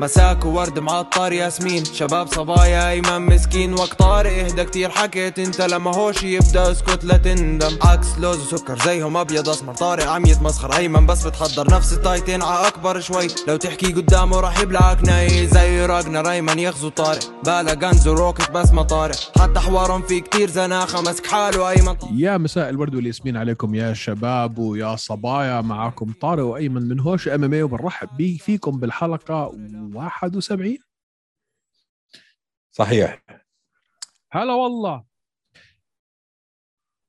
مساك وورد معطر ياسمين. شباب صبايا ايمن مسكين. وقت طارق إهدى كتير. حكيت أنت لما هوش يبدأ اسكت لا تندم. عكس لوز وسكر زيهم أبيض أسمر. طارق عم يتمسخر أيمن بس بتحضر نفس التايتين ع أكبر شوي. لو تحكي قدامه راح يبلعك ناي. زي راجنر أيمن يغزو طارق. بالا غنز وروكت بس ما طارق. حتى حوارهم في كتير زناخة. مسك حاله أيمن. يا مساء الورد والياسمين عليكم يا شباب ويا صبايا. معكم طارق وأيمن من هوش إم إم وبنرحب بي فيكم بالحلقة 71 صحيح. هلا والله.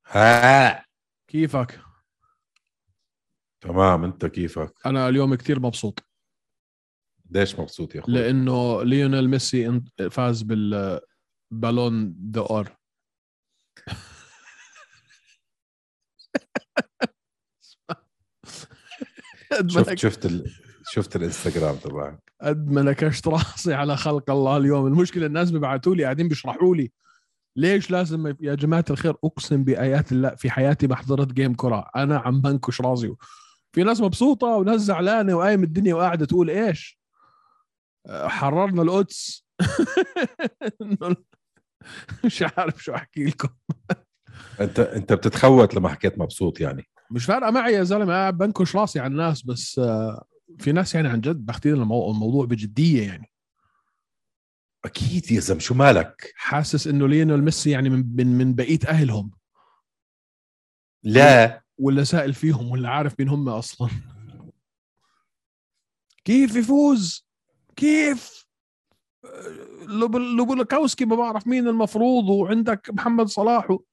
ها. كيفك؟ تمام انت كيفك؟ أنا اليوم كتير مبسوط. ليش مبسوط يا أخوي؟ لأنه ليونيل ميسي فاز بالبالون دور. شفت شفت ال... شفت الانستغرام تبعك؟ قد ما نكشت راسي على خلق الله اليوم. المشكلة الناس بيبعتوا لي قاعدين بيشرحوا لي. ليش لازم يا جماعة الخير أقسم بآيات الله في حياتي ما حضرت جيم كرة. أنا عم بنكش راسي. في ناس مبسوطة وناس زعلانة وقايم الدنيا وقاعدة تقول إيش؟ أه، حررنا القدس. مش عارف شو أحكي لكم. أنت أنت بتتخوت لما حكيت مبسوط يعني. مش فارقة معي يا زلمة قاعد بنكش راسي على الناس بس آه، في ناس يعني عن جد باخذين المو- الموضوع بجدية يعني. أكيد يا زلمة شو مالك؟ حاسس إنه ليونيل ميسي يعني من من, من بقية أهلهم. لا. ولا سائل فيهم ولا عارف مين هم أصلا. كيف يفوز؟ كيف؟ لوب- لوبولكاوسكي ما بعرف مين المفروض وعندك محمد صلاح و-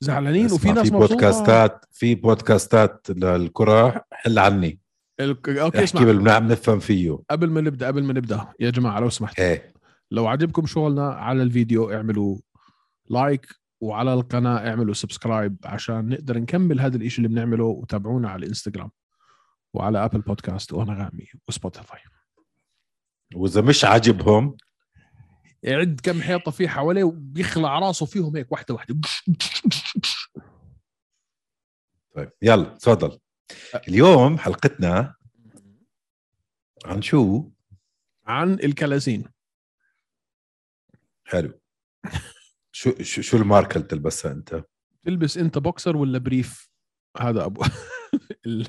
زعلانين وفي ناس في. بودكاستات في بودكاستات للكرة حل عني. ال- okay اسمع. بالبناء بنفهم فيه. قبل ما نبدأ قبل ما نبدأ يا جماعة لو سمحت. إيه. لو عجبكم شغلنا على الفيديو اعملوا like وعلى القناة اعملوا subscribe عشان نقدر نكمل هذا الإشي اللي بنعمله وتابعونا على الإنستغرام وعلى Apple Podcast وانغامي وسبوتيفاي. وإذا مش عاجبهم يعد كم حيطة في حواليه وبيخلع راسه فيهم هيك واحدة واحدة. طيب يلا تفضل. اليوم حلقتنا عن شو؟ عن الكلاسين. حلو. شو شو, شو الماركه اللي تلبسها أنت؟ تلبس أنت بوكسر ولا brief؟ هذا أبو ال-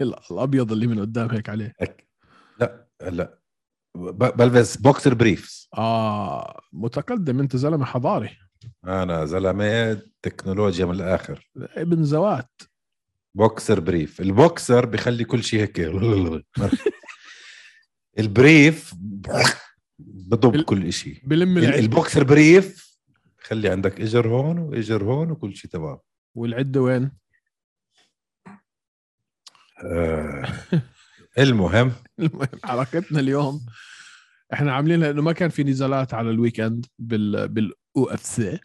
ال- الأبيض اللي من قدام هيك عليه. أك... لا لا ب- بلبس boxer briefs. آه متقدم. أنت زلمة حضاري. أنا زلمة تكنولوجيا من الآخر. ابن ذوات. boxer brief. ال boxer بخلي كل شيء هيك. ال brief بضب كل شيء بلم ال boxer brief خلي عندك إجر هون وإجر هون وكل شيء تمام. والعدة وين؟ آه. المهم. المهم حلقتنا اليوم. إحنا عاملينها انه ما كان في نزالات على ال weekend بال بال UFC.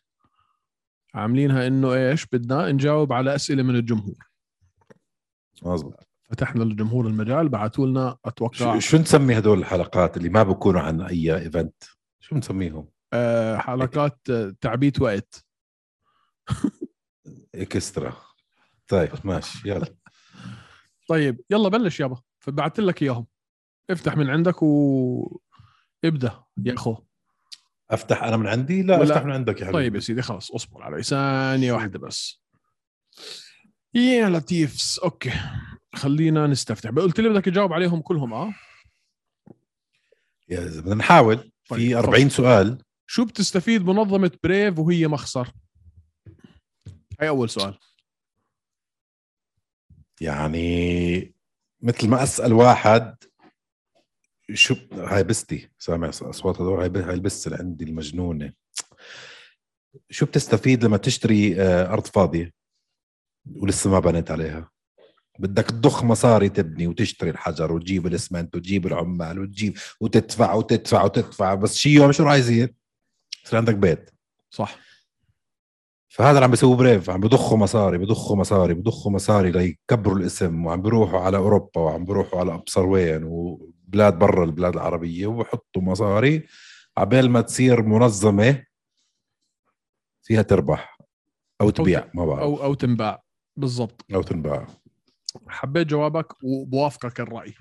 عاملينها إنه إيش؟ بدنا نجاوب على أسئلة من الجمهور. مظبوط. فتحنا للجمهور المجال بعثوا لنا أتوقع شو, شو نسمي هدول الحلقات اللي ما بكونوا عن أي event شو نسميهم؟ آه، حلقات تعبيت وقت. extra. طيب ماشي يلا. طيب يلا بلش يابا. فبعثت لك إياهم. افتح من عندك و ابدأ يا أخو. أفتح أنا من عندي؟ لا ولا- أفتح من عندك يا حبيبي. طيب يا سيدي خلاص اصبر علي ثانية واحدة بس. يا لطيف okay. خلينا نستفتح. قلت لي بدك تجاوب عليهم كلهم آه؟ يا بدنا نحاول. طيب، في تفضل. 40 سؤال. شو بتستفيد منظمة Brave وهي مخسر؟ هاي أول سؤال. يعني مثل ما أسأل واحد شو هاي بستي سامع أصوات هذول هاي هاي البس اللي عندي المجنونة. شو بتستفيد لما تشتري آه، أرض فاضية؟ ولسه ما بنيت عليها. بدك تضخ مصاري تبني وتشتري الحجر وتجيب الأسمنت وتجيب العمال وتجيب وتدفع وتدفع وتدفع. بس شي يوم شو راح يصير؟ يصير عندك بيت. صح. فهذا اللي عم بيسووا بريف. عم بضخوا مصاري بضخوا مصاري بضخوا مصاري ليكبروا الاسم وعم بيروحوا على أوروبا وعم بيروحوا على أبصر وين وبلاد برا البلاد العربية وبحطوا مصاري عبال ما تصير منظمة فيها تربح أو تبيع ما بعرف. أو أو تنباع. بالضبط. أو تنباع. حبيت جوابك وبوافقك الرأي.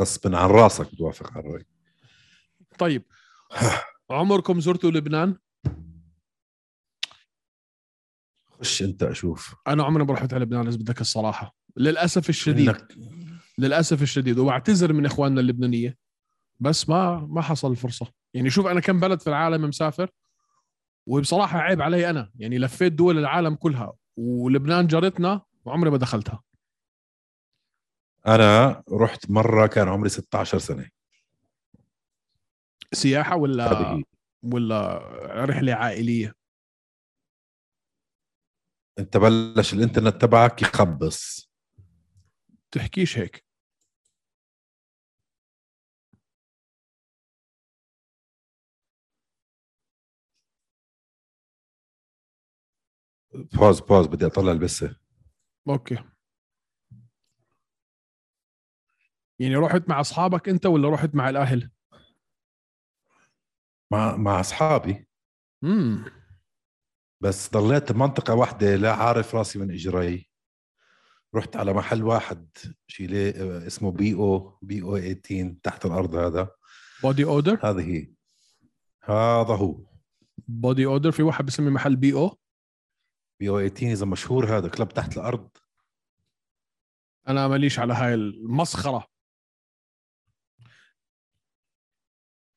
غصبا عن راسك بتوافق على الرأي. طيب. عمركم زرتوا لبنان؟ خش أنت أشوف. أنا عمري ما رحت على لبنان إذا بدك الصراحة. للأسف الشديد. إنك للأسف الشديد. وبعتذر من إخواننا اللبنانية. بس ما ما حصل الفرصة. يعني شوف أنا كم بلد في العالم مسافر وبصراحة عيب علي أنا. يعني لفيت دول العالم كلها. ولبنان جارتنا وعمري ما دخلتها. أنا رحت مرة كان عمري 16 سنة. سياحة ولا هي. ولا رحلة عائلية؟ أنت بلش الإنترنت تبعك يخبص. تحكيش هيك. pause pause بدي أطلع البسة. okay. يعني رحت مع أصحابك أنت ولا رحت مع الأهل؟ مع مع أصحابي. امم بس ضليت بمنطقه واحدة لا عارف راسي من إجري. رحت على محل واحد شيلي آه، اسمه B O B O 18 تحت الأرض هذا. body odor هذه هي. هذا هو. body odor في واحد بسمي محل B O. B O 18 إذا مشهور هذا club تحت الأرض. أنا ماليش على هاي المسخرة.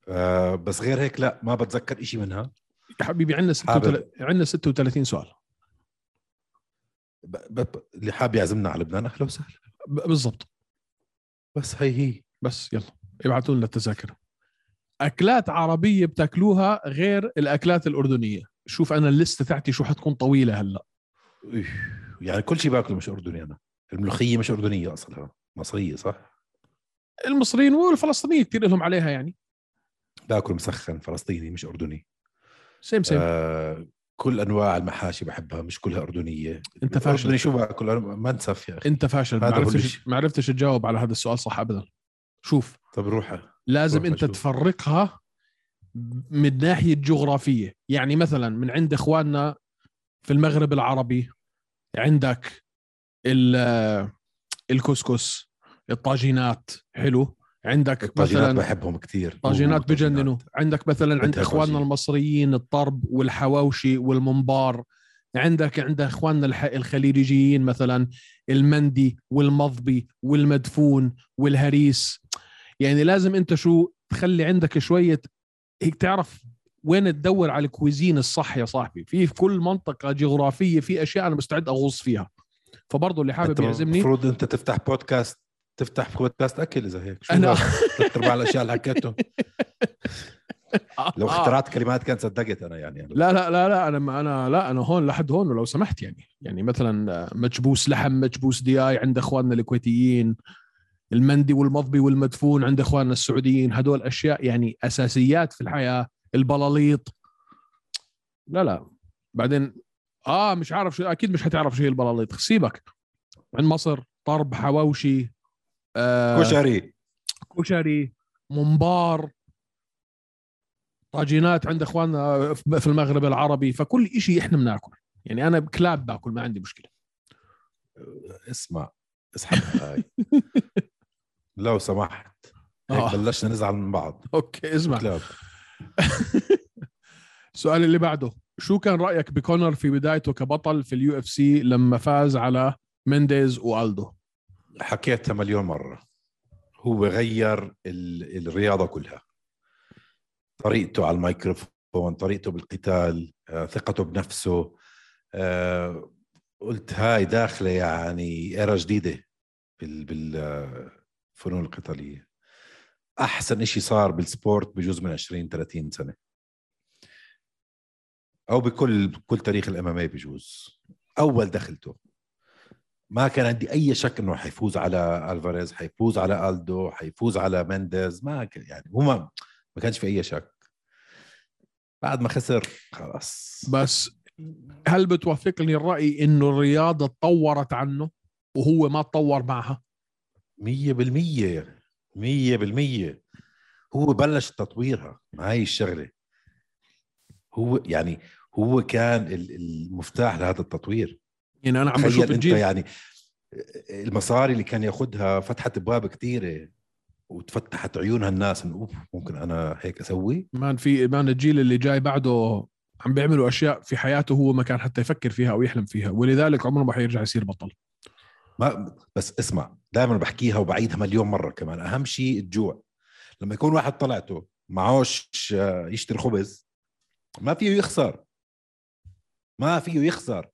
آه بس غير هيك لا ما بتذكر إشي منها. يا حبيبي عندنا 36 حابب. عندنا 36 سؤال. ب... ب... اللي حاب يعزمنا على لبنان أهلا وسهلا. ب- بالضبط. بس هي هي. بس يلا ابعتوا لنا التذاكر. أكلات عربية بتاكلوها غير الأكلات الأردنية. شوف أنا الليسته تاعتي شو حتكون طويلة هلأ. إيه، يعني كل شيء باكله مش أردني أنا. الملوخية مش أردنية اصلها مصرية صح؟ المصريين والفلسطينيين كثير لهم عليها يعني. باكل مسخن فلسطيني مش أردني. same same آه كل أنواع المحاشي بحبها مش كلها أردنية. أنت فاشل. أردني شو باكل أنا منسف يا أخي. أنت فاشل. ما عرفتش. ما عرفتش تجاوب على هذا السؤال صح ابدا. شوف طب روح. لازم روح أنت. تفرقها من ناحية جغرافية. يعني مثلا من عند إخواننا في المغرب العربي عندك ال- الكسكس الطاجينات حلو. عندك الطاجينات مثلا بحبهم كثير طاجينات بجننوا. عندك مثلا عند إخواننا. المصريين الطرب والحواوشي والممبار. عندك عند إخواننا الخليجيين مثلا المندي والمضبي والمدفون والهريس. يعني لازم أنت شو تخلي عندك شوية هيك تعرف وين تدور على الكويزين الصح يا صاحبي؟ في كل منطقة جغرافية في أشياء أنا مستعد أغوص فيها. فبرضه اللي حابب يعزمني المفروض أنت تفتح بودكاست تفتح بودكاست أكل إذا هيك. شو أنا... ثلاث أرباع الأشياء اللي حكيتهم. لو آه. اخترعت كلمات كان صدقت أنا يعني. لا لا لا لا أنا أنا لا أنا هون لحد هون ولو سمحت يعني. يعني مثلا مكبوس لحم مكبوس دياي عند إخواننا الكويتيين. المندي والمضبي والمدفون عند إخواننا السعوديين. هدول أشياء يعني أساسيات في الحياة. البلاليط. لا لا. بعدين آه مش عارف شو أكيد مش حتعرف شو هي البلاليط. سيبك. عند مصر طرب حواوشي آه كشري. كشري ممبار طاجينات عند إخواننا في المغرب العربي. فكل شيء إحنا بناكل. يعني أنا كلاب باكل ما عندي مشكلة. اسمع اسحب هاي لو سمحت. هيك آه. بلشنا نزعل من بعض. okay اسمع. السؤال اللي بعده. شو كان رأيك بكونر في بدايته كبطل في ال UFC لما فاز على مينديز وألدو؟ حكيتها مليون مرة. هو غير ال- الرياضة كلها. طريقته على الميكروفون طريقته بالقتال آه، ثقته بنفسه آه، قلت هاي داخلة يعني era جديدة بال- بالفنون القتالية. أحسن إشي صار بال sport بجوز من 20 30 سنة. أو بكل بكل تاريخ ال MMA بجوز. أول دخلته. ما كان عندي أي شك إنه حيفوز على ألفاريز حيفوز على ألدو حيفوز على مينديز ما ك... يعني هو ما ما كانش في أي شك. بعد ما خسر خلاص. بس هل بتوافقني الرأي إنه الرياضة تطورت عنه وهو ما تطور معها؟ مية بالمية مية بالمية. هو بلش تطويرها مع هاي الشغلة. هو يعني هو كان ال- المفتاح لهذا التطوير. يعني أنا عم بشوف أنت يعني المصاري اللي كان ياخذها فتحت أبواب كثيره وتفتحت عيون هالناس إنه أوف ممكن أنا هيك أسوي؟ مان في مان الجيل اللي جاي بعده عم بيعملوا أشياء في حياته هو ما كان حتى يفكر فيها أو يحلم فيها ولذلك عمره ما حيرجع يصير بطل. ما بس اسمع دائما بحكيها وبعيدها مليون مرة كمان. أهم شيء الجوع. لما يكون واحد طلعته معوش آه، يشتري خبز ما فيه يخسر. ما فيه يخسر.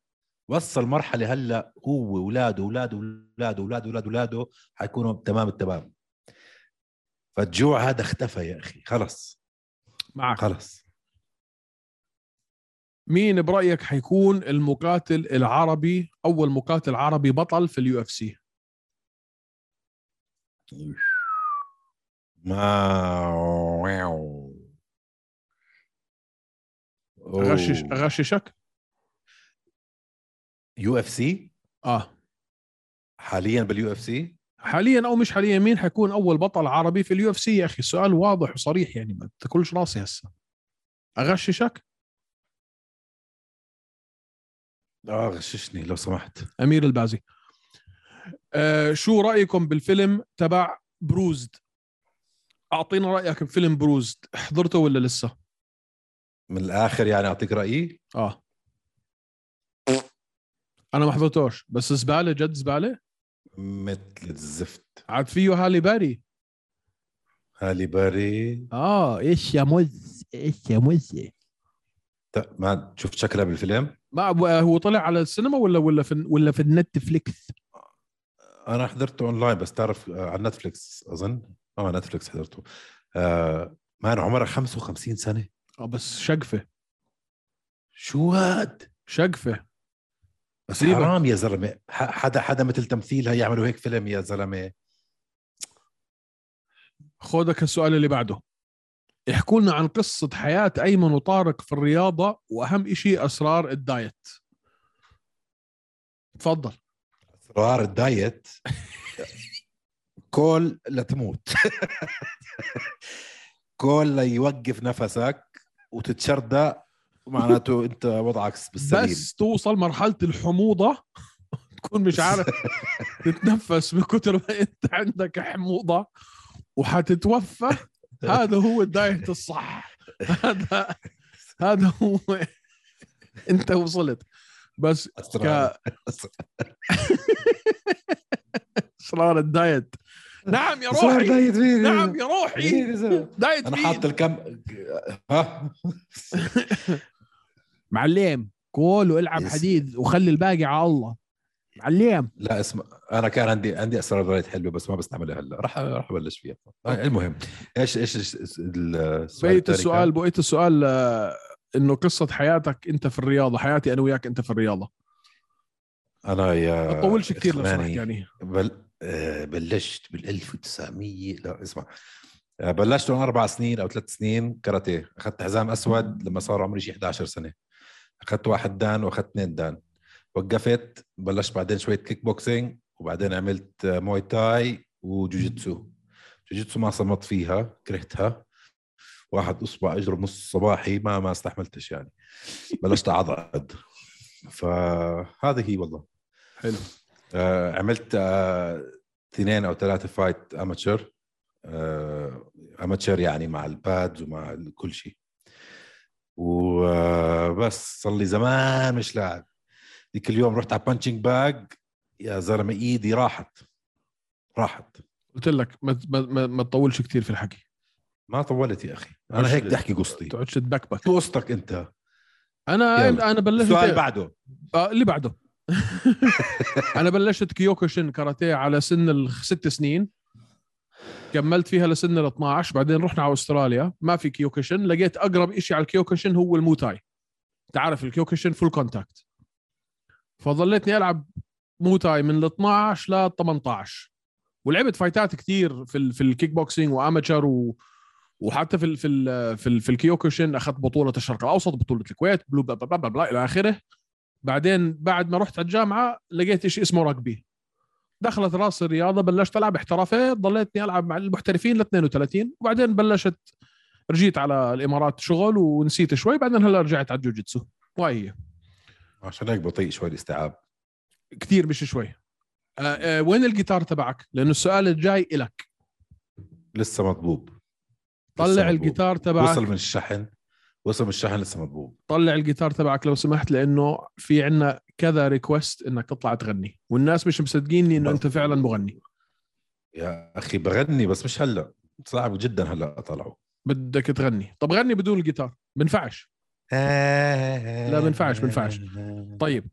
وصل مرحلة هلأ هو واولاده اولاده اولاده اولاده اولاده اولاده حيكونوا تمام التمام. فالجوع هذا اختفى يا أخي. خلص. معك. خلص. مين برأيك حيكون المقاتل العربي أول مقاتل عربي بطل في ال UFC؟ ما اغشش أغششك؟ UFC؟ آه. حاليا بال UFC؟ حاليا أو مش حاليا مين حيكون أول بطل عربي في ال UFC يا أخي؟ السؤال واضح وصريح يعني ما تاكلش راسي هسه. أغششك؟ آه غششني لو سمحت. أمير البازي آه شو رأيكم بالفيلم تبع Bruised أعطينا رأيك بفيلم Bruised حضرته ولا لسه؟ من الآخر يعني أعطيك رأيي؟ آه. أنا ما حضرتوش بس زبالة جد زبالة؟ مثل الزفت. عاد فيه هالي باري. هالي باري. آه إيش يا مز إيش يا مز؟ ت- ما شفت شكلها بالفيلم؟ ما هو طلع على السينما ولا ولا في ولا في النتفليكس؟ أنا حضرته اونلاين بس تعرف آه، على نتفليكس أظن. آه نتفليكس حضرته. آه man عمرها 55 سنة. آه بس شقفة. شو هاد شقفة. بس سيبك. حرام يا زلمة. حدا حدا مثل تمثيلها يعملوا هيك فيلم يا زلمة. خودك السؤال اللي بعده. احكوا لنا عن قصة حياة أيمن وطارق في الرياضة وأهم إشي أسرار الدايت. تفضل. أسرار الدايت؟ كل لتموت كل ليوقف نفسك وتتشردى معناته أنت وضعك بالسليم. بس توصل مرحلة الحموضة تكون مش عارف تتنفس من كتر ما أنت عندك حموضة وحتتوفى. هذا هو الدايت الصح هذا هذا هو أنت وصلت بس. ك اسرار الدايت نعم يا روحي دايت مين؟ نعم يا روحي؟ دايت أنا؟ حاط الكم ها معلم كول والعب. حديد وخلي الباقي على الله معلم. لا اسمع أنا كان عندي عندي أسرار حلوة بس ما بستعملها هلا. راح راح أبلش فيها. آه، المهم إيش إيش الس- السؤال الثاني السؤال؟ بقية السؤال آه، إنه قصة حياتك أنت في الرياضة حياتي أنا وياك أنت في الرياضة. أنا يا ما تطولش كثير لو يعني. بل... آه، بلشت بال 1900 لا اسمع. بلشت وأنا أربع سنين أو ثلاث سنين كاراتيه. أخذت حزام أسود لما صار عمري شي 11 سنة. أخذت واحد دان وأخذت اثنين دان. وقفت بلشت بعدين شوية كيك بوكسينج وبعدين عملت آه، موي تاي وجوجيتسو. جوجيتسو ما صمدت فيها كرهتها. واحد أصبع اجرب نص صباعي ما ما استحملتش يعني. بلشت اعضعض فهذه هي والله. حلو. آه، عملت آه، اثنين أو ثلاثة fight amateur آه، amateur يعني مع ال pads ومع كل شيء. وبس صار لي زمان مش لاعب. ذيك اليوم رحت على punching bag يا زلمة إيدي راحت. راحت. قلت لك ما ما ما, تطولش كثير في الحكي. ما طولت يا أخي. أنا هيك بدي احكي قصتي. تقعدش تبكبك شو قصتك أنت. أنا يلا. أنا بلشت السؤال بعده. آه اللي بعده. أنا بلشت كيوكوشن كاراتيه على سن الست سنين. كملت فيها لسن ال 12 بعدين رحنا على أستراليا. ما في كيوكوشن. لقيت أقرب شيء على الكيوكوشن هو الموتاي. تعرف الكيوكوشن؟ full contact فظليتني ألعب موتاي من ال 12 ل 18 ولعبت فايتات كثير في في ال kickboxing و amateur وحتى في في في, ال في الكيوكوشن أخذت بطولة الشرق الأوسط بطولة الكويت بلو بلا بلا بلا إلى آخره. بعدين بعد ما رحت على الجامعة لقيت شيء اسمه rugby دخلت رأس الرياضة بلشت ألعب احترافات ضليتني ألعب مع المحترفين ل 32 وبعدين بلشت إجيت على الإمارات شغل ونسيت شوي بعدين هلا رجعت على الجوجيتسو. وهي هي. عشان هيك بطيء شوي الاستيعاب. كثير مش شوي. آه آه وين الجيتار تبعك؟ لأنه السؤال الجاي إلك. لسه مضبوب. لسه طلع مضبوب. الجيتار تبعك. وصل من الشحن. وصل من الشحن لسه مضبوب. طلع الجيتار تبعك لو سمحت لأنه في عنا كذا request إنك تطلع تغني. والناس مش مصدقيني إنه أنت فعلا مغني. يا أخي بغني بس مش هلأ. صعب جدا هلأ أطلعه. بدك تغني. طب غني بدون الجيتار. بنفعش لا بنفعش- بنفعش. طيب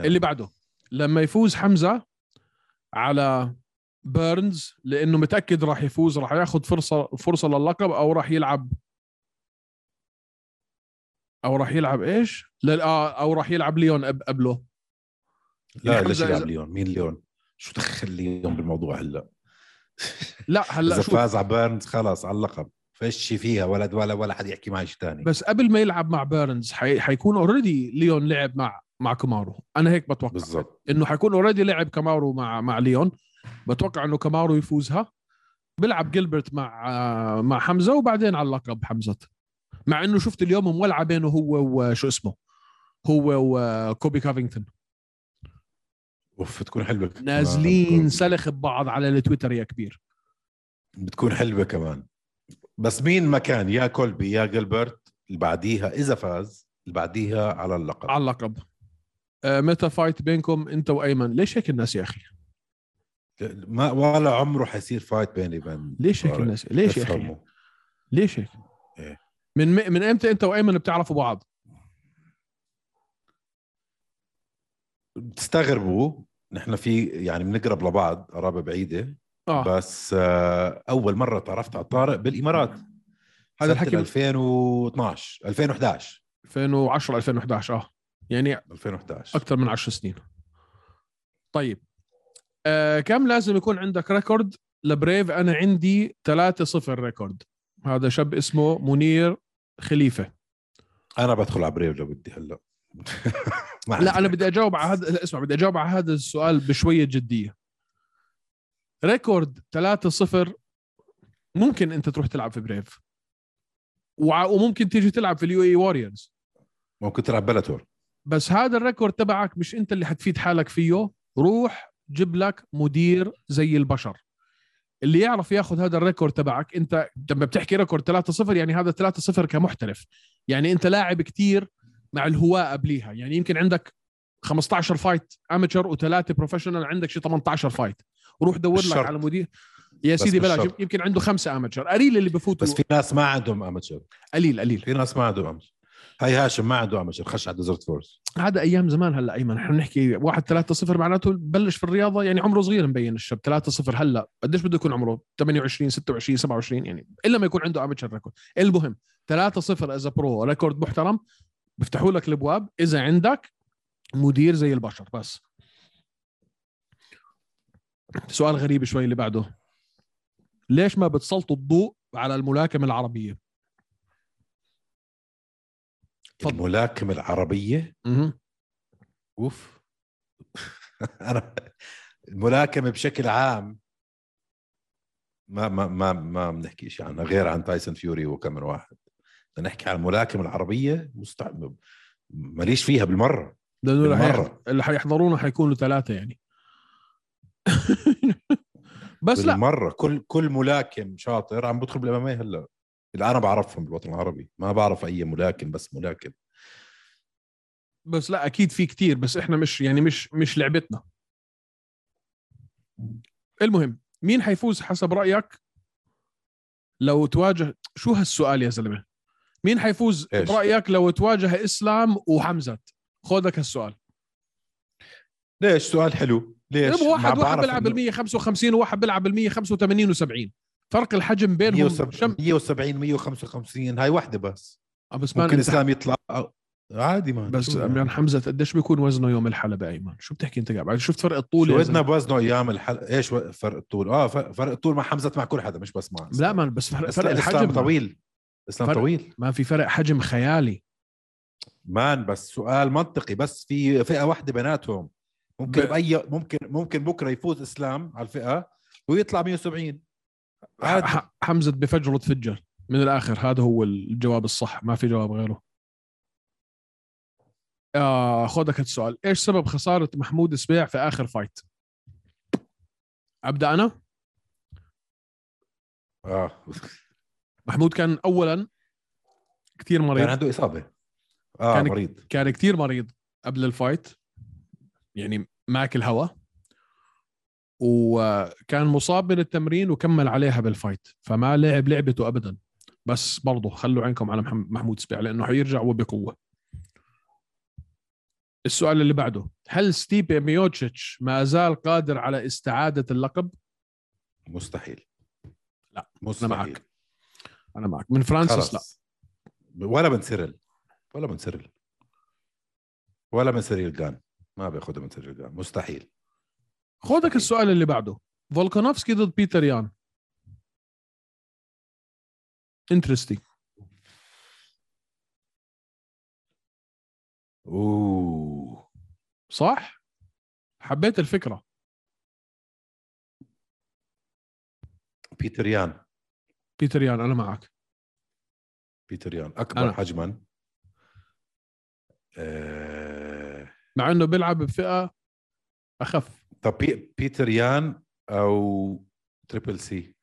اللي بعده. لما يفوز حمزة على بيرنز لأنه متأكد راح يفوز راح ياخذ فرصة فرصة للقب أو راح يلعب. أو راح يلعب إيش؟ لا آه، أو راح يلعب ليون قب- قبله. لا يعني ليش يلعب ليون؟ مين ليون؟ شو دخل ليون بالموضوع هلا؟ لا هلا إذا فاز على بيرنز خلاص على اللقب. فيش فيها ولد ولا ولا حد يحكي معي شيء ثاني بس قبل ما يلعب مع بيرنز حي... حيكون already ليون لعب مع مع كامارو أنا هيك بتوقع. بالضبط. إنه حيكون already لعب كامارو مع مع ليون بتوقع إنه كامارو يفوزها. بيلعب جيلبرت مع مع حمزة وبعدين على اللقب حمزة. مع إنه شفت اليوم مولعة بينه هو وشو اسمه؟ هو وكولبي كوفينغتون أوف بتكون حلوة. نازلين سلخ ببعض على التويتر يا كبير. بتكون حلوة كمان. بس مين ما كان يا كولبي يا جيلبرت اللي بعديها إذا فاز اللي بعديها على اللقب. على اللقب. آه، متى fight بينكم أنت وأيمن؟ ليش هيك الناس يا أخي؟ ما ولا عمره حيصير fight بيني وبين ليش هيك. الناس؟ ليش يا أخي. ليش هيك؟ إيه. من من إمتى أنت وأيمن بتعرفوا بعض؟ بتستغربوا نحن في يعني بنقرب لبعض قرابة بعيدة. آه. بس آه، أول مرة تعرفت على طارق بالإمارات. هذا الحكي 2012 2011 2010 2011 آه. يعني 2011 أكثر من 10 سنين. طيب آه كم لازم يكون عندك ريكورد؟ لبريف أنا عندي 3-0 record. هذا شاب اسمه منير خليفة. أنا بدخل على بريف لو بدي هلا. لا أنا بدي أجاوب على هذا اسمع بدي أجاوب على هذا السؤال بشوية جدية. record 3-0 ممكن انت تروح تلعب في بريف وممكن تيجي تلعب في ال UAE Warriors ممكن تلعب بيلاتور بس هذا ال record تبعك مش انت اللي حتفيد حالك فيه. روح جيب لك مدير زي البشر. اللي يعرف ياخذ هذا ال record تبعك انت لما بتحكي record 3-0 يعني هذا 3-0 كمحترف. يعني انت لاعب كتير مع الهواة قبليها. يعني يمكن عندك 15 fight amateur وثلاثة professional عندك شي 18 fight روح دور لك. على مدير. يا سيدي بلاش. يمكن عنده خمسة amateur قليل اللي بفوتوا. بس في ناس ما عندهم amateur قليل قليل. في ناس ما عندهم amateur هاي هاشم ما عنده amateur خش على Desert Force هذا أيام زمان هلا أيمن. إحنا بنحكي واحد 3 0 معناته بلش في الرياضة يعني عمره صغير مبين الشاب 3 0 هلا. قديش بده يكون عمره؟ 28 26 27 يعني. إلا ما يكون عنده amateur record المهم 3 0 اذا pro record محترم. بيفتحوا لك الأبواب. إذا عندك مدير زي البشر بس. سؤال غريب شوي اللي بعده ليش ما بتسلطوا الضوء على الملاكمة العربية؟ تفضل. الملاكمة العربية مه. أوف أنا الملاكمة بشكل عام ما ما ما ما بنحكي شيء عنها غير عن تايسون فيوري وكم من واحد بدنا نحكي عن الملاكمة العربية مستع... ماليش فيها بالمرة لأنه. بالمرة. اللي حيحضرونا حيكونوا ثلاثة يعني بس لا. بالمرة كل كل ملاكم شاطر عم بدخل بالامامي هلأ. اللي أنا بعرفهم بالوطن العربي. ما بعرف أي ملاكم بس ملاكم. بس لا أكيد في كتير بس إحنا مش يعني مش مش لعبتنا. المهم مين حيفوز حسب رأيك؟ لو تواجه شو هالسؤال يا زلمة؟ مين حيفوز إيش؟ برأيك لو تواجه إسلام وحمزة؟ خذك هالسؤال. ليش؟ سؤال حلو. ليش؟ واحد ما واحد بيلعب بال 155 وواحد بيلعب بال 185 و70 فرق الحجم بينهم 170 شم 170 155 هاي واحدة بس. آه، بس ممكن انت إسلام يطلع عادي ما بس مان حمزة قديش بيكون وزنه يوم الحلبة ايمن شو بتحكي أنت قاعد؟ شفت فرق الطول وزنه؟ بوزنه أيام الحلقة إيش فرق الطول؟ آه فرق الطول مع حمزة مع كل حدا مش بس مع لا. مان بس فرق, فرق الحجم. طويل. إسلام فرق- طويل. ما في فرق حجم خيالي. مان بس سؤال منطقي بس في فئة واحدة بيناتهم. ممكن ب- باي ممكن ممكن بكرة يفوز إسلام على الفئة ويطلع 170 عادي. حمزة بفجر تفجر من الآخر. هذا هو الجواب الصح. ما في جواب غيره. آه خذك السؤال إيش سبب خسارة محمود سبيع في آخر fight أبدأ أنا؟ آه. محمود كان اولا كثير كان مريض عنده إصابة. آه كان- مريض. كان كثير مريض قبل ال fight يعني ماكل هوا وكان مصاب من التمرين وكمل عليها بال fight فما لعب لعبته ابدا. بس برضه خلوا عينكم على محم- محمود سبيع لأنه حيرجع وبقوة. السؤال اللي بعده هل ستيبي ميوتشيتش ما زال قادر على استعادة اللقب؟ مستحيل. لا، مستحيل. معك. أنا معك. من فرانسيس لا. ولا من سيرل ولا من سيرل ولا من سيريل جان. ما بياخذها من سيريل جان مستحيل مستحيل. السؤال اللي بعده. فولكانوفسكي ضد بيتر يان. interesting أوه. صح؟ حبيت الفكرة. بيتر يان. بيتر يان أنا معك. بيتر يان أكبر أنا. حجما. آه... مع إنه بيلعب بفئة أخف. طب بي... بيتر يان أو Triple C؟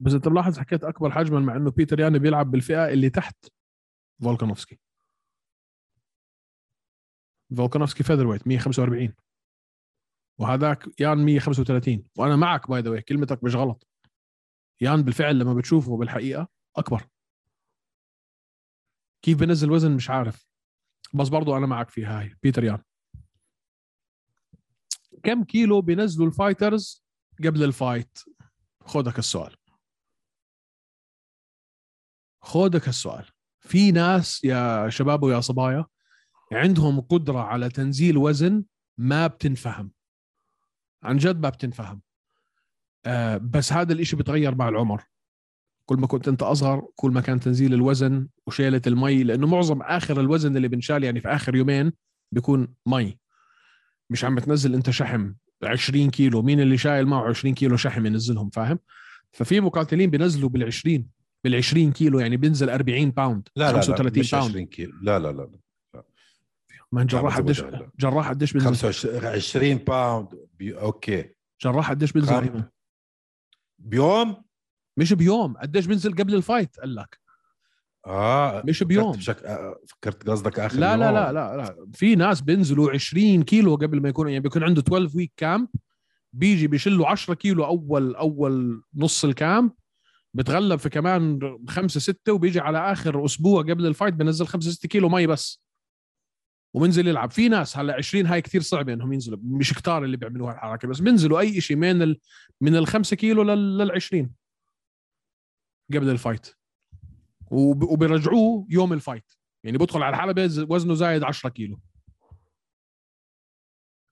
بس أنت ملاحظ حكيت أكبر حجما مع إنه بيتر يان بيلعب بالفئة اللي تحت فولكانوفسكي. فولكانوفسكي featherweight 145 وهذاك يان 135 وأنا معك by the كلمتك مش غلط. يان بالفعل لما بتشوفه بالحقيقة أكبر. كيف بنزل وزن مش عارف. بس برضو أنا معك في هاي. بيتر يان. كم كيلو بينزلوا ال fighters قبل ال fight؟ خذك السؤال. خذك السؤال. في ناس يا شباب ويا صبايا عندهم قدرة على تنزيل وزن ما بتنفهم. عن جد ما بتنفهم. آه بس هذا الإشي بتغير مع العمر. كل ما كنت أنت أصغر كل ما كان تنزيل الوزن وشيلة المي لأنه معظم آخر الوزن اللي بنشال يعني في آخر يومين بيكون مي. مش عم بتنزل أنت شحم. 20 كيلو. مين اللي شايل معه 20 كيلو شحم ينزلهم فاهم؟ ففي مقاتلين بينزلوا بال20 بال20 كيلو يعني بينزل 40 pound لا لا لا 35 مش pound 20 كيلو. لا لا لا ما جراح لا، قديش. جراح قديش بينزل؟ 25 20 pound بي... أوكي. جراح قديش بينزل؟ بيوم؟ مش بيوم. قديش بينزل قبل ال fight؟ قال لك. آه مش فكرت بيوم. بشك... آه، فكرت قصدك آخر لا لا. لا لا لا. في ناس بينزلوا 20 كيلو قبل ما يكونوا يعني بيكون عنده 12 week camp بيجي بيشلوا 10 كيلو اول أول نص ال camp. بتغلب في كمان خمسة ستة وبيجي على آخر أسبوع قبل ال fight بنزل خمسة ستة كيلو مي بس. وبنزل يلعب. في ناس هلا 20 هاي كثير صعبة إنهم ينزلوا. مش كتار اللي بيعملوا هالحركة بس بينزلوا أي شيء من ال من الخمسة كيلو لل لل 20 قبل ال fight. وب- وبيرجعوه يوم ال fight. يعني بدخل على الحلبة وزنه زايد 10 كيلو.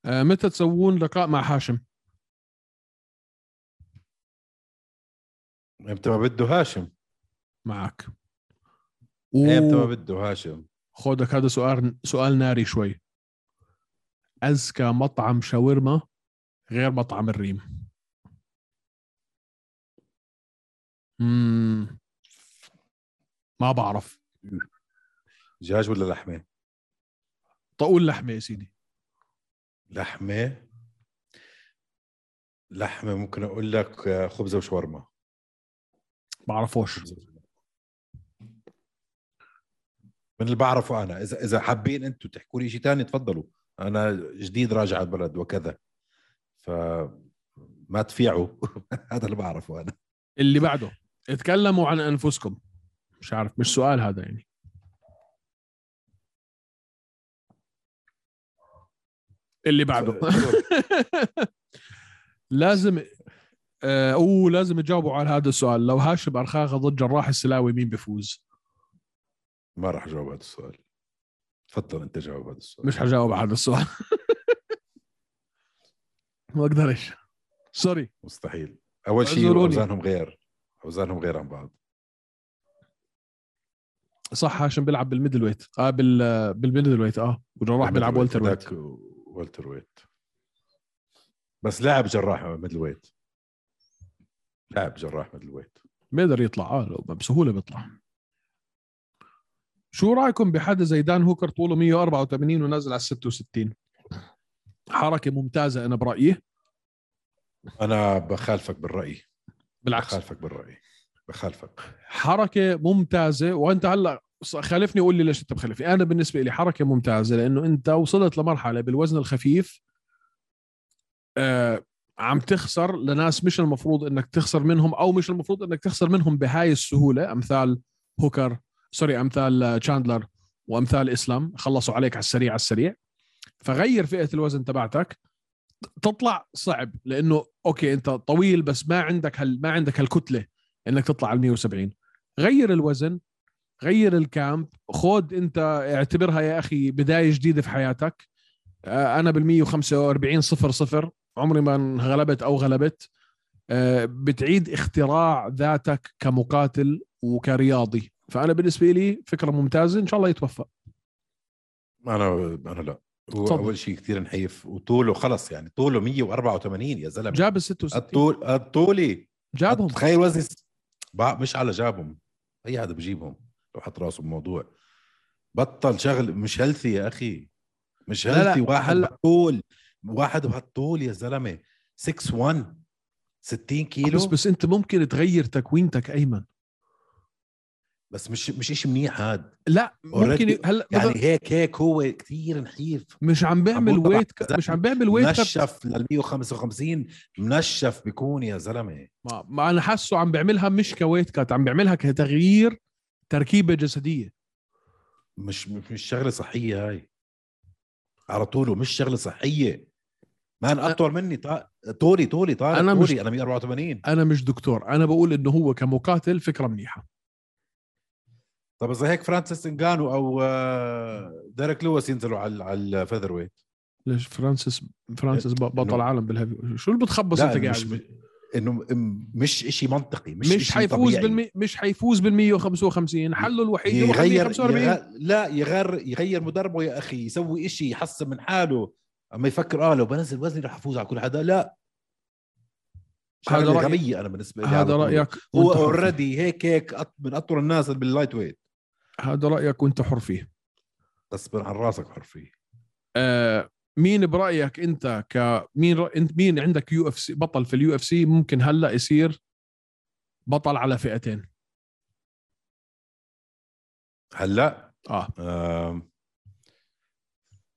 آه، متى تسوون لقاء مع هاشم؟ إمتى ما بده هاشم. معك. إمتى ما و- بده هاشم. خودك هذا سؤال سؤال ناري شوي. أزكى مطعم شاورما غير مطعم الريم. مم. ما بعرف. دجاج ولا لحمة؟ طقول لحمة يا سيدي. لحمة؟ لحمة ممكن أقول لك آه، خبزة وشاورما. بعرفوش. من اللي بعرفه أنا. إذا إذا حابين أنتم تحكوا لي شيء ثاني تفضلوا. أنا جديد راجع البلد وكذا. ف ما تفيعوا. هذا اللي بعرفه أنا. اللي بعده. اتكلموا عن أنفسكم. مش عارف مش سؤال هذا يعني. اللي بعده. لازم آه، اوه لازم تجاوبوا على هذا السؤال. لو هاشم أرخاغا ضد جراح السلاوي مين بيفوز؟ ما راح أجاوب هذا السؤال. تفضل أنت جاوب هذا السؤال. مش حجاوب على هذا السؤال. ما أقدرش. sorry مستحيل. أول شيء. اوزانهم غير. اوزانهم غير عن بعض. صح هاشم بيلعب بال middleweight. آه بال بال middleweight آه. وجراح بيلعب welterweight. welterweight. بس لاعب جراح middleweight. لاعب جراح middleweight. بيقدر يطلع آه بسهولة بيطلع. شو رأيكم بحدا زي دان هوكر طوله 184 ونازل على 66 حركة ممتازة أنا برأيي. أنا بخالفك بالرأي. بالعكس. بخالفك بالرأي. بخالفك. حركة ممتازة وأنت هلأ خالفني وقول لي ليش أنت مخالفني. أنا بالنسبة لي حركة ممتازة لأنه أنت وصلت لمرحلة بالوزن الخفيف آه عم تخسر لناس مش المفروض إنك تخسر منهم أو مش المفروض إنك تخسر منهم بهاي السهولة. أمثال هوكر sorry أمثال تشاندلر وأمثال إسلام. خلصوا عليك على السريع على السريع. فغير فئة الوزن تبعتك. تطلع صعب لأنه أوكي أنت طويل بس ما عندك هال ما عندك هالكتلة إنك تطلع على 170 غير الوزن غير ال camp. خود أنت اعتبرها يا أخي بداية جديدة في حياتك. آه، أنا بال 145 صفر صفر. عمري ما غلبت أو غلبت. آه، بتعيد اختراع ذاتك كمقاتل وكرياضي. فأنا بالنسبة لي فكرة ممتازة. إن شاء الله يتوفق. أنا أنا لا. اول شيء كثير نحيف. وطوله خلص يعني طوله 184 يا زلمة. جاب ال 66 الطول الطولي. جابهم. تخيل وزني مش على جابهم. أي حدا بجيبهم لو حط راسه بموضوع. بطل شغل. مش healthy يا أخي. مش healthy واحد هلا- بهالطول واحد بهالطول يا زلمة. 6 1 60 كيلو. بس بس أنت ممكن تغير تكوينتك أيمن. بس مش مش شيء منيح هاد لا ممكن. هلا يعني هيك هيك هو كثير نحيف. مش عم بيعمل weight طبعاً مش عم بيعمل weight cut منشف لل 155 منشف بيكون يا زلمة. ما, ما أنا حاسه عم بيعملها مش ك weight cut عم بيعملها كتغيير تركيبة جسدية. مش مش شغلة صحية هاي. على طوله مش شغلة صحية. مان أطول مني طا... طولي طولي طارق أنا أنا مش- طولي أنا 184 أنا مش دكتور أنا بقول إنه هو كمقاتل فكرة منيحة. طب إذا هيك فرانسيس انجانو أو آه، ديريك لويس ينزلوا على على ال featherweight ليش فرانسيس فرانسيس بطل عالم بال heavy شو اللي بتخبص أنت قاعد؟ مش إنه مش شيء منطقي مش, مش, حيفوز. بالمي... مش حيفوز بال 155 حله الوحيد يغير 145 يغ... لا يغير يغير مدربه يا أخي يسوي إشي يحسن من حاله. أما يفكر آه لو بنزل وزني رح أفوز على كل حدا. لا. هذا رأيي. غبية أنا بالنسبة لي هذا. رأيك. هو. already هيك هيك من أطول الناس بال lightweight هذا رأيك وأنت حر فيه. بس عن راسك حر فيه. آه مين برأيك أنت ك مين ر... أنت مين عندك UFC بطل في ال UFC ممكن هلأ يصير بطل على فئتين؟ هلأ؟ آه. آم،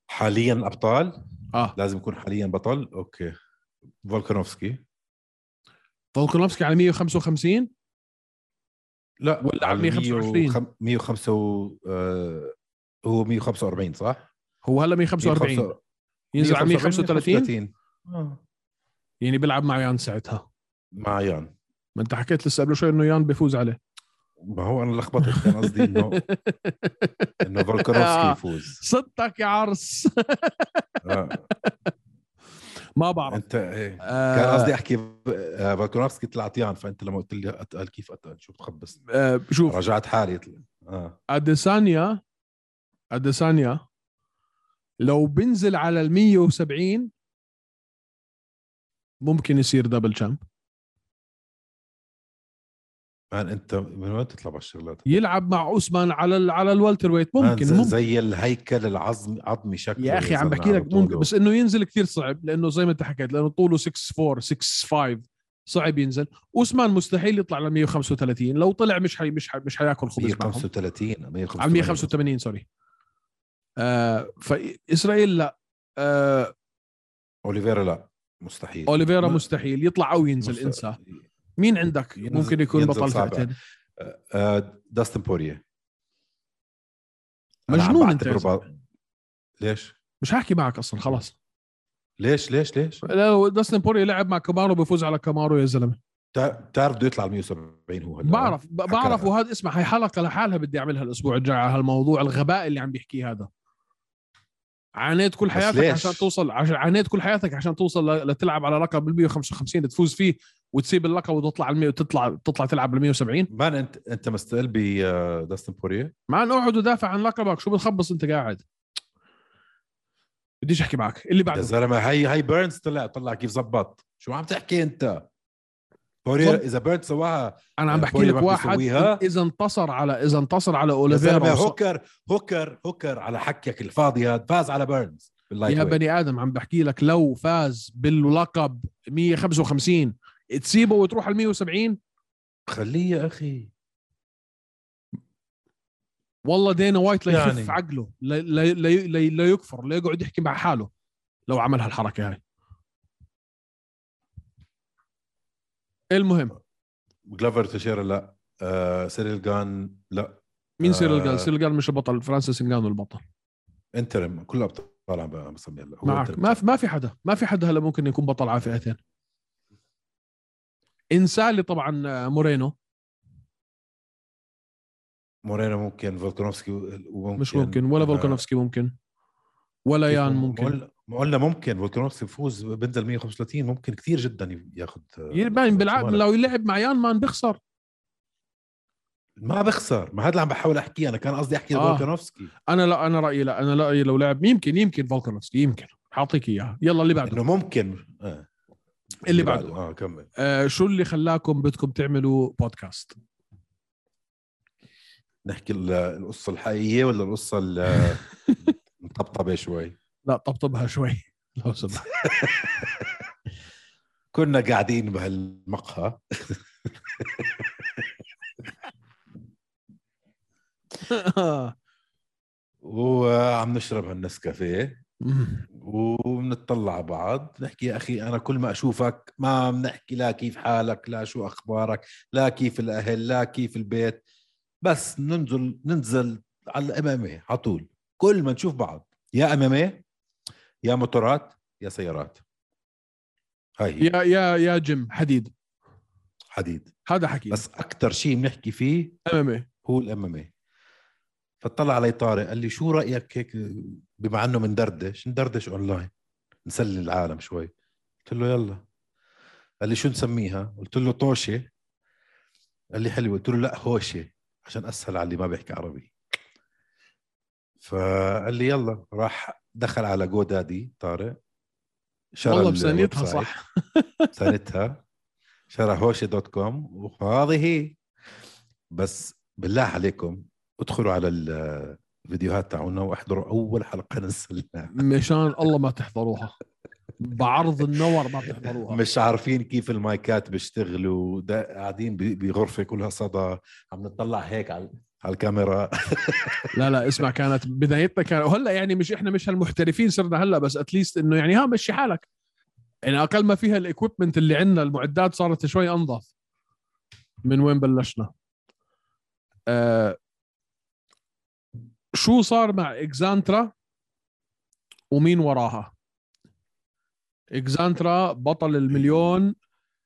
حاليا أبطال؟ آه. لازم يكون حاليا بطل؟ أوكي. فولكانوفسكي. فولكانوفسكي على 155 لا ولا على على 125 105 و... آه، هو 145 صح؟ هو هلا 145 ينزل على 135 135 آه. يعني بيلعب مع يان ساعتها. مع يان. ما انت حكيت لسه قبل شوي إنه يان بيفوز عليه. ما هو أنا لخبطت كان قصدي انه إنه فولكانوفسكي يفوز. صدتك يا عرس. آه. ما بعرف. أنت إيه. آه. كان قصدي أحكي آه، فولكانوفسكي طلع طيان فأنت لما قلت لي اتقل كيف اتقل شو بتخبص؟ آه شوف. رجعت حالي. آه. أديسانيا أديسانيا لو بنزل على ال 170 ممكن يصير double champ man انت من وين تطلع بالشغلات يلعب مع اوسمان على ال على ال welter weight. man ممكن زي, ممكن. زي الهيكل العظمي عظمي شكله يا أخي عم بحكي لك. ممكن بس إنه ينزل كثير صعب لأنه زي ما أنت حكيت لأنه طوله 6 4 6 5 صعب ينزل. اوسمان مستحيل يطلع ل 135 لو طلع مش حي مش حي مش حياكل خبز معهم. 135 185 على 185 سوري آه فإسرائيل لا. آه أوليفيرا لا مستحيل. أوليفيرا مستحيل. يطلع أو ينزل مست- انسى. مين عندك ممكن يكون بطل. فئتين آه، داستن بوريه مجنون انت يا بعتبره زلمة. ب- ليش؟ مش هحكي معك أصلا خلاص ليش ليش ليش؟ لو داستن بوريه لعب مع كامارو بيفوز على كامارو يا زلمة بتع- بتعرف بده يطلع على 170 هو هلا بعرف بعرف. وهذا اسمع هي حلقه لحالها بدي أعملها الأسبوع الجاي على هالموضوع الغباء اللي عم بيحكيه هذا عانيت كل حياتك ليش؟ عشان توصل عشان عانيت كل حياتك عشان توصل لتلعب على لقب بال 155 تفوز فيه وتسيب اللقب وتطلع على 100 وتطلع تطلع تلعب بال 170 man انت انت مستقل بداستن بوريه مع انه اقعد ودافع عن لقبك. شو بتخبص انت قاعد؟ بديش احكي معك. اللي يا بعده زلمة هي هي بيرنز طلع طلع كيف زبط. شو عم تحكي انت؟ بوريه طب- إذا بيرنز سواها أنا عم بحكي بوري لك واحد. إذا انتصر على إذا انتصر على أوليفيرا هوكر هوكر هوكر على حكيك الفاضي هذا فاز على بيرنز يا. بني آدم عم بحكي لك لو فاز باللقب 155 تسيبه وتروح على 170 خليه يا أخي والله دانا وايت لا يخف يعني. عقله لا, لا, لا, لا, لا يكفر لا يقعد يحكي مع حاله لو عمل هالحركة هاي المهم. جلوفر تيشيرا لا. آه سيريل جان لا. مين آه. سيريل جان؟ سيريل جان مش البطل فرانسيس انجانو البطل. interim كل ابطال عم بسمي هلا معك. ما في ما في حدا ما في حدا هلا ممكن يكون بطل على فئتين إنسالي طبعا آه، مورينو. مورينو ممكن فولكانوفسكي وممكن مش ممكن. ولا آه، فولكانوفسكي ممكن. ولا يان مم- ممكن. قلنا- ما قلنا ممكن فولكانوفسكي يفوز بنزل 135 ممكن كثير جدا ياخذ يبان بالعقل لو يلعب مع يان man بيخسر. ما بخسر ما هذا اللي عم بحاول أحكيه أنا كان قصدي أحكي آه. فولكانوفسكي أنا لا أنا رأيي لا أنا رأيي لو لعب يمكن يمكن فولكانوفسكي يمكن. حاعطيك إياها. يلا اللي بعده. إنه ممكن آه. اللي بعده. آه كمل. آه شو اللي خلاكم بدكم تعملوا بودكاست؟ نحكي ال- القصة الحقيقية ولا القصة ال- مطبطبه شوي؟ لا طبطبها شوي. لو سمحت. كنا قاعدين بهالمقهى. وعم نشرب هالنسكافيه. وبنطلع على بعض. نحكي يا أخي أنا كل ما أشوفك ما بنحكي لا كيف حالك لا شو أخبارك لا كيف الأهل لا كيف البيت. بس ننزل ننزل على ال MMA على طول. كل ما نشوف بعض. يا MMA يا موتورات يا سيارات. هاي هي. يا يا يا جيم حديد. حديد. هذا حكي. بس أكثر شيء بنحكي فيه MMA هو ال MMA فطلع علي طارق قال لي شو رأيك هيك؟ بما إنه مندردش. ندردش اونلاين نسلي العالم شوي. قلت له يلا. قال لي شو نسميها؟ قلت له طوشة. قال لي حلو قلت له لا هوشة. عشان أسهل على اللي ما بيحكي عربي. فقال لي يلا. راح دخل على GoDaddy طارق شرى ال website. صح. سنتها شرى هوشة dot com. وهذه هي بس بالله عليكم ادخلوا على الفيديوهات تاعونا واحضروا أول حلقة نزلناها. مشان الله ما تحضروها. بعرض النور ما تحضروها. مش عارفين كيف المايكات بيشتغلوا. قاعدين بغرفه كلها صدى. عم نطلع هيك على على الكاميرا لا لا اسمع كانت بدايتنا كان وهلا يعني مش إحنا مش هالمحترفين صرنا هلا بس at least إنه يعني ها مشي حالك. يعني أقل ما فيها ال equipment اللي عندنا المعدات صارت شوي أنظف من وين بلشنا. آه شو صار مع إكزانترا ومين وراها؟ إكزانترا بطل المليون.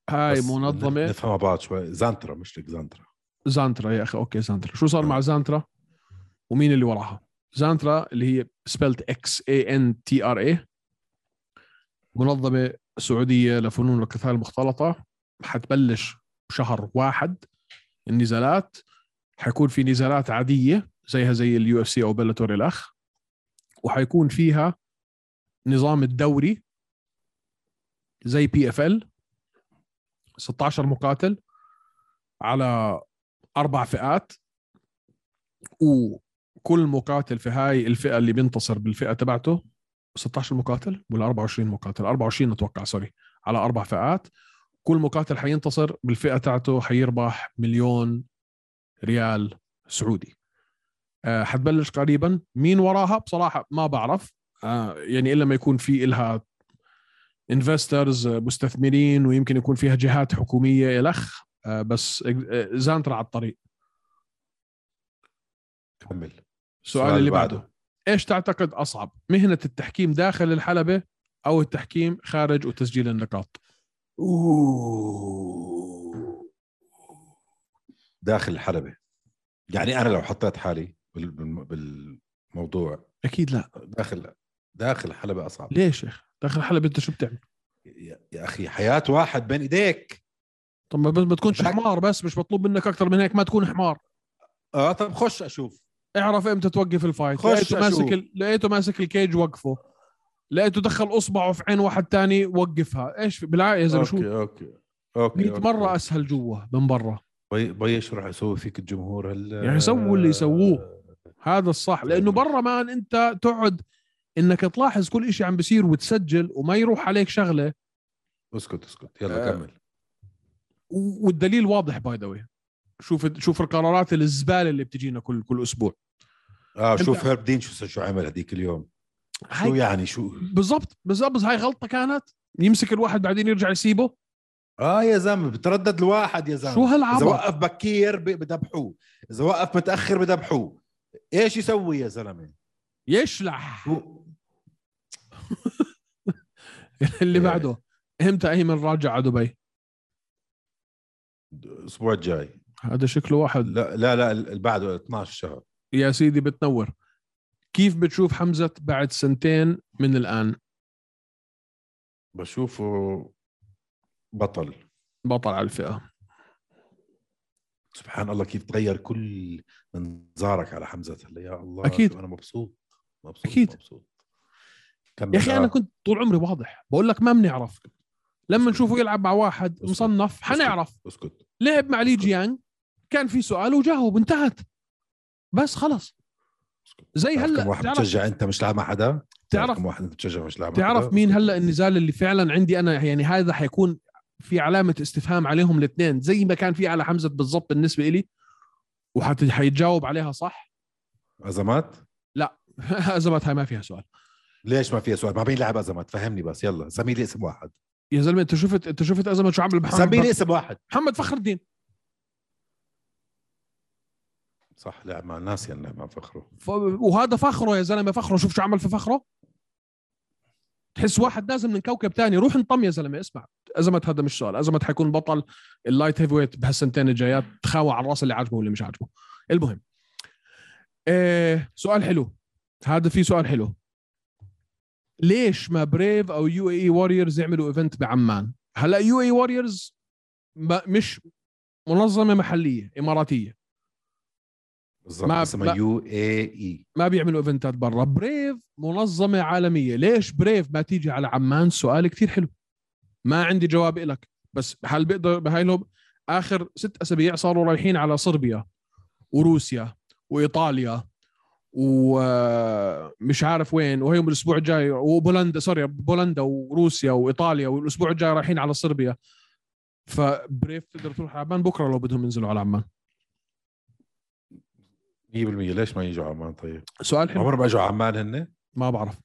هاي منظمة. نفهم بعض شوي. زانترا مش زانترا زانترا يا أخي. okay زانترا. شو صار. مع زانترا؟ ومين اللي وراها؟ زانترا اللي هي spelled X A N T R A منظمة سعودية لفنون القتال المختلطه حتبلش بشهر واحد النزالات. حيكون في نزالات عادية زيها زي ال UFC أو بلاتور إلخ. وحيكون فيها نظام الدوري زي PFL 16 مقاتل على أربع فئات وكل مقاتل في هاي الفئة اللي بينتصر بالفئة تبعته 16 مقاتل ولا 24 مقاتل؟ 24 أتوقع sorry. على أربع فئات. كل مقاتل حينتصر بالفئة تاعته حيربح مليون ريال سعودي. أه حتبلش قريبا. مين وراها؟ بصراحة ما بعرف. أه يعني إلا ما يكون في إلها investors مستثمرين ويمكن يكون فيها جهات حكومية إلخ. بس آه، زانترا على الطريق. كمل. السؤال اللي بعده. إيش تعتقد أصعب مهنة التحكيم داخل الحلبة أو التحكيم خارج وتسجيل النقاط؟ أوه. داخل الحلبة. يعني أنا لو حطيت حالي بال- بال- بالموضوع. أكيد لا. داخل داخل الحلبة أصعب. ليش يا أخي؟ داخل الحلبة أنت شو بتعمل؟ يا أخي حياة واحد بين إيديك. طب ما تكونش حمار بس مش مطلوب منك أكثر من هيك ما تكون حمار. آه طب خش أشوف. اعرف إمتى توقف الفايت. خش لقيته ماسك. ال... لقيته ماسك ال cage وقفه. لقيته دخل أصبعه في عين واحد تاني وقفها. إيش في- بالعافيه يا زلمة شو؟ okay okay okay 100 okay. مره أسهل جوا من برا. بي بي شو راح يسوي فيك الجمهور هلا يعني يسووا اللي يسووه. هذا الصح. لأنه برا man أنت تقعد إنك تلاحظ كل إشي عم بيصير وتسجل وما يروح عليك شغلة. أسكت أسكت. يلا آه. كمل. والدليل واضح by the شوف شوف القرارات الزبالة اللي بتجينا كل كل أسبوع. آه شوف هيرب دين شو شو عمل هذيك اليوم. شو يعني؟ شو؟ بالضبط بالضبط هاي غلطة كانت. يمسك الواحد بعدين يرجع يسيبه. آه يا زلمة بتردد الواحد يا زلمة. شو إذا هالعبط وقف بكير بدبحوه. إذا وقف متأخر بدبحوه. إيش يسوي يا زلمة؟ يشلح. شو اللي. بعده. إمتى أيمن راجع على دبي؟ الأسبوع الجاي. هذا شكله واحد. لا لا لا اللي بعده 12 شهر. يا سيدي بتنور. كيف بتشوف حمزة بعد سنتين من الآن؟ بشوفه بطل. بطل على الفئة. سبحان الله كيف تغير كل منظارك على حمزة. هلا يا الله أكيد. شو أنا مبسوط مبسوط أكيد. مبسوط. يا أخي أنا. كنت طول عمري واضح. بقول لك ما بنعرف. لما. نشوفه يلعب مع واحد اسكت. مصنف حنعرف. اسكت. لعب مع لي جيانج كان في سؤال وجاوب انتهت. بس خلص. زي هلا كم واحد بتشجع انت مش لاعب مع حدا؟ تعرف كم واحد انت بتشجع مش لاعب تعرف حدا؟ مين. هلا النزال اللي فعلا عندي أنا؟ يعني هذا حيكون في علامة استفهام عليهم الاثنين زي ما كان في على حمزة بالضبط بالنسبة لي وحيتجاوب عليها صح؟ أزمات؟ أزمات هاي ما فيها سؤال. ليش ما فيها سؤال؟ ما بين لاعب أزمات. فهمني بس يلا. سمي لي اسم واحد. يا زلمة أنت شفت أنت شفت أزمة شو عمل محمد سمي لي فخر... اسم واحد. محمد فخر الدين. صح لعب مع الناس يعني لعب مع فخره ف... وهذا فخره يا زلمة فخره. شوف شو عمل في فخره. تحس واحد نازل من كوكب تاني. روح انطم يا زلمة اسمع. أزمة هذا مش سؤال. أزمة حيكون بطل ال light heavyweight بهالسنتين الجايات. تخاوى على الرأس اللي عاجبه واللي مش عاجبه. المهم. إيه سؤال حلو. هذا في سؤال حلو. ليش ما Brave أو UAE Warriors يعملوا event بعمان؟ هلا UAE Warriors مش منظمة محلية إماراتية. بالضبط ما- اسمها ما- UAE ما بيعملوا event ات برا. Brave منظمة عالمية. ليش Brave ما تيجي على عمان؟ سؤال كثير حلو. ما عندي جواب لك بس هل بيقدر بهاي لهم آخر ست أسابيع صاروا رايحين على صربيا وروسيا وإيطاليا ومش عارف وين وهيهم الأسبوع الجاي وبولندا سوري بولندا وروسيا وإيطاليا والأسبوع الجاي رايحين على صربيا. فبريف تقدر تروح على عمان بكرة لو بدهم ينزلوا على عمان. 100% ليش ما يجوا عمان طيب؟ سؤال حلو. عمر ما اجوا عمان هن؟ ما بعرف.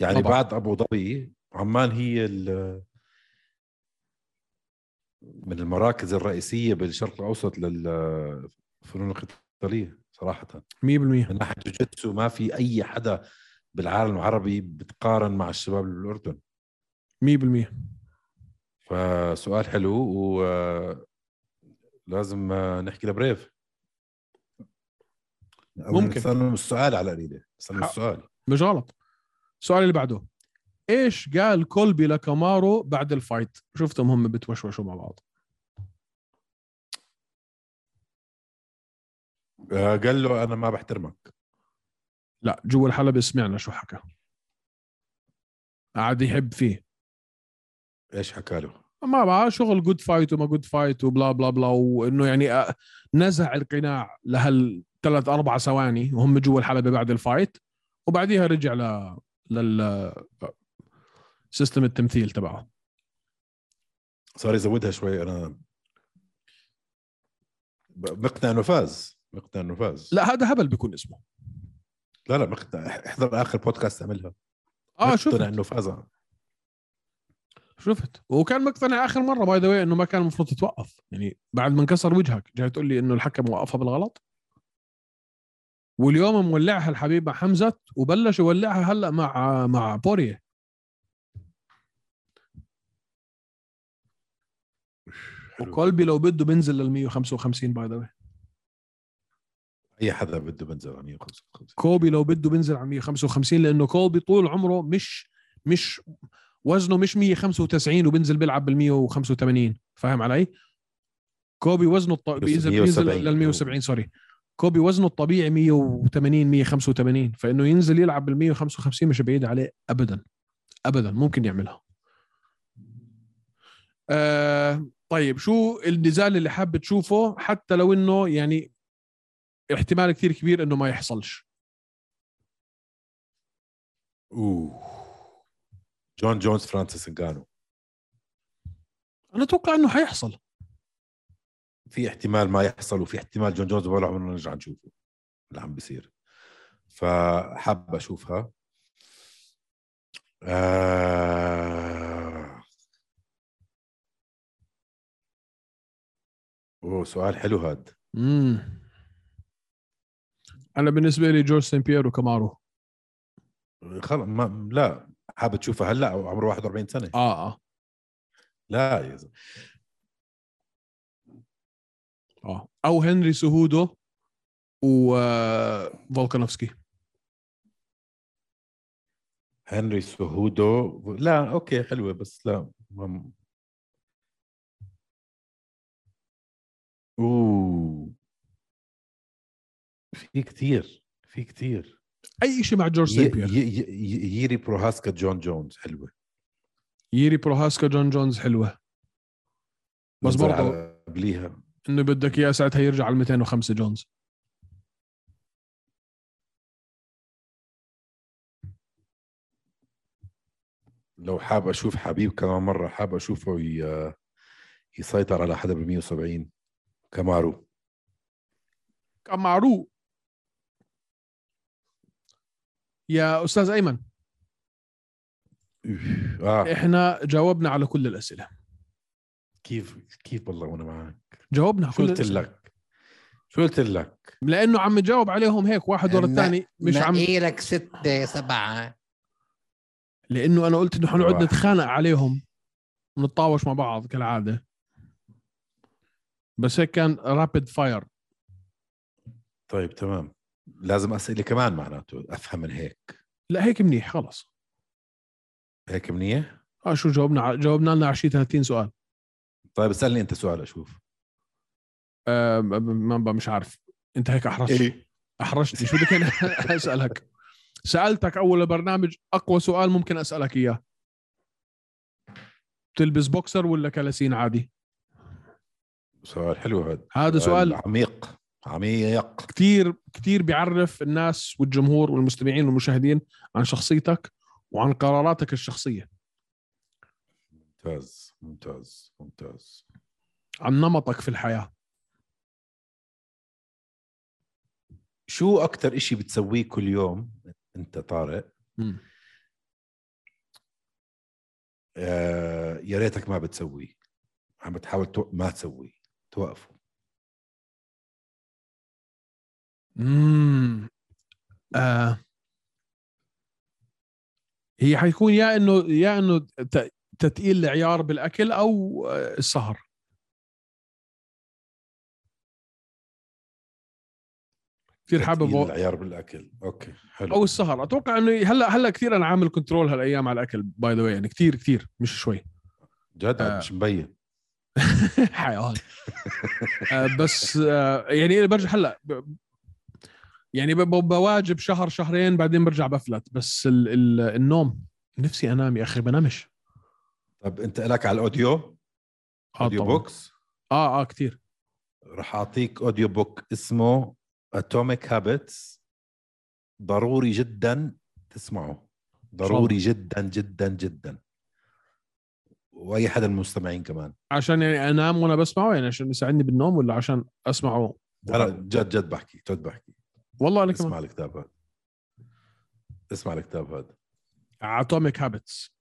يعني طبعاً. بعد أبو ظبي عمان هي ال- من المراكز الرئيسية بالشرق الأوسط للفنون القتالية صراحة. 100% من ناحية جوجيتسو ما في أي حدا بالعالم العربي بتقارن مع الشباب بالاردن 100% فسؤال حلو ولازم نحكي ل Brave ممكن. استنوا السؤال على قليله استنوا حق. السؤال. مش غلط السؤال اللي بعده. إيش قال كولبي لكامارو بعد ال fight؟ شفتهم هم بتوشوشوا مع بعض. قال له أنا ما بحترمك. لا جوا الحلبة سمعنا شو حكى. قعد يحب فيه. إيش حكى له؟ ما بقى شغل good fight وما good fight و blah blah blah وإنه يعني آه، نزع القناع لهالثلاث أربع ثواني وهم جوا الحلبة بعد ال fight وبعديها رجع ل لل system التمثيل تبعه. صار يزودها شوي أنا ب- مقنع إنه فاز. انه فاز لا هذا هبل بيكون اسمه. لا لا مقنع احضر آخر بودكاست عملها آه شفت. مقتنع انه فاز شفت. وكان مقتنع آخر مرة by the إنه ما كان المفروض تتوقف. يعني بعد ما انكسر وجهك جاي تقول لي إنه الحكم وقفها بالغلط؟ واليوم مولعها الحبيب مع حمزة وبلش يولعها هلأ مع مع بوريه حلو. وكولبي لو بده بينزل لل 155 by the أي حدا بده بنزل على 155 كولبي لو بده بينزل على 155 لأنه كولبي طول عمره مش مش وزنه مش 195 وبينزل بيلعب بال 185 فاهم علي؟ كولبي وزنه الطبيعي بينزل بينزل 170. لل 170 sorry. كولبي وزنه الطبيعي 180 185 فإنه ينزل يلعب بال 155 مش بعيد عليه ابدا. ابدا ممكن يعملها. آه طيب شو النزال اللي حاب تشوفه حتى لو إنه يعني احتمال كثير كبير إنه ما يحصلش. أوه. جون جونز فرانسيس انجانو أنا أتوقع إنه حيحصل. في احتمال ما يحصل وفي احتمال جون جونز ولا عمرنا نرجع نشوفه. اللي عم بيصير. فحاب أشوفها. آه... أوه سؤال حلو هاد. امم أنا بالنسبة لي جورج سان بييرو كامارو خلص ما لا حابب تشوفها هلا عمره 41 سنة. آه آه. لا يا زلمة. آه. أو هنري سهودو وفولكانوفسكي هنري سهودو لا أوكي حلوة بس لا في كتير في كتير. أي شيء مع جورج. ي... ييري بروهاسكا جون جونز حلوة. ييري بروهاسكا جون جونز حلوة. بس برضه قبليها. إنه بدك إياه ساعتها يرجع على 205 جونز. لو حاب أشوف حبيب كمان مرة حاب أشوفه. يسيطر على حدا ب 170 كامارو كامارو يا أستاذ أيمن. آه. إحنا جاوبنا على كل الأسئلة. كيف كيف والله وأنا معك جاوبنا على شو كل قلت لك؟ شو قلت لك؟ لأنه عم نجاوب عليهم هيك واحد ورا الثاني مش عم نقي لك ستة سبعة. لأنه أنا قلت إنه حنقعد. نتخانق عليهم ونتطاوش مع بعض كالعادة. بس هيك كان رابid فاير طيب تمام. لازم اسئله كمان معناته أفهم من هيك. لا هيك منيح خلص. هيك منيح؟ آه شو جاوبنا جاوبنا لنا 20 30 سؤال. طيب اسألني أنت سؤال أشوف. آه ما مش عارف. أنت هيك أحرجت. أحرجتني. شو بدك أنا أسألك؟ سألتك أول برنامج أقوى سؤال ممكن أسألك إياه. تلبس بوكسر ولا كلاسين عادي؟ سؤال حلو هذا. هذا سؤال عميق. عميق. كثير كثير بيعرف الناس والجمهور والمستمعين والمشاهدين عن شخصيتك وعن قراراتك الشخصية. ممتاز ممتاز ممتاز. عن نمطك في الحياة. شو أكثر إشي بتسويه كل يوم أنت طارق؟ مم. آه يا ريتك ما بتسويه. عم بتحاول تو... ما تسويه توقفه. امم آه. هي حيكون يا انه يا إنه تثقيل العيار بالأكل أو آه، السهر. كثير حابب العيار بالأكل. أوكي حلو. أو السهر. أتوقع إنه هلا هلأ كثير أنا عامل control هالأيام على الأكل by the يعني كثير كثير مش شوي. جد؟ آه. مش مبين. حيوان آه، بس آه، يعني برجع هلأ يعني بواجب شهر شهرين بعدين برجع بفلت. بس ال ال النوم نفسي انام يا أخي بنامش. طب أنت لك على ال audio؟ آه audio طبعاً. books؟ آه آه كثير رح أعطيك audio book اسمه Atomic Habits ضروري جدا تسمعه. ضروري جدا جدا جدا. وأي حدا من المستمعين كمان. عشان يعني أنام وأنا بسمعه؟ يعني عشان يساعدني بالنوم ولا عشان أسمعه؟ لا جد جد بحكي جد بحكي. والله أنا اسمع كمان. الكتاب هذا. اسمع الكتاب هذا. Atomic Habits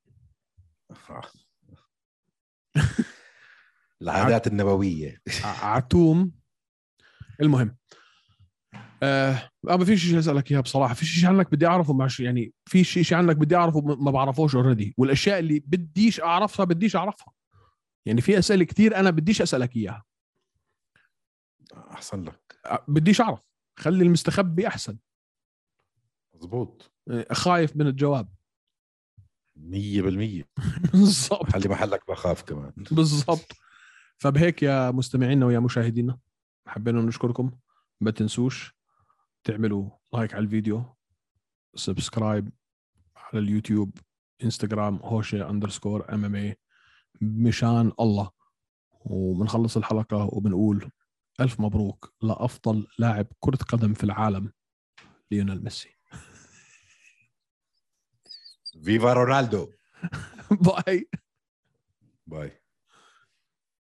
العادات النبوية. عتوم المهم. آه ما في شيء أسألك إياه بصراحة. في شيء عنك بدي أعرفه يعني في شيء عنك بدي أعرفه ما بعرفوش اوريدي والأشياء اللي بديش أعرفها بديش أعرفها. يعني في أسئلة كثير أنا بديش أسألك إياها. أحسن لك. بديش أعرف. خلي المستخبي أحسن. مزبوط آه، خايف من الجواب. مية بالمية. بالضبط. خلي محلك بخاف كمان. بالضبط. فبهيك يا مستمعينا ويا مشاهدينا حبينا نشكركم. ما تنسوش تعملوا like على الفيديو subscribe على اليوتيوب إنستغرام هوشة underscore MMA مشان الله. وبنخلص الحلقة وبنقول ألف مبروك لأفضل لاعب كرة قدم في العالم ليونيل ميسي. فيفا رونالدو باي. باي.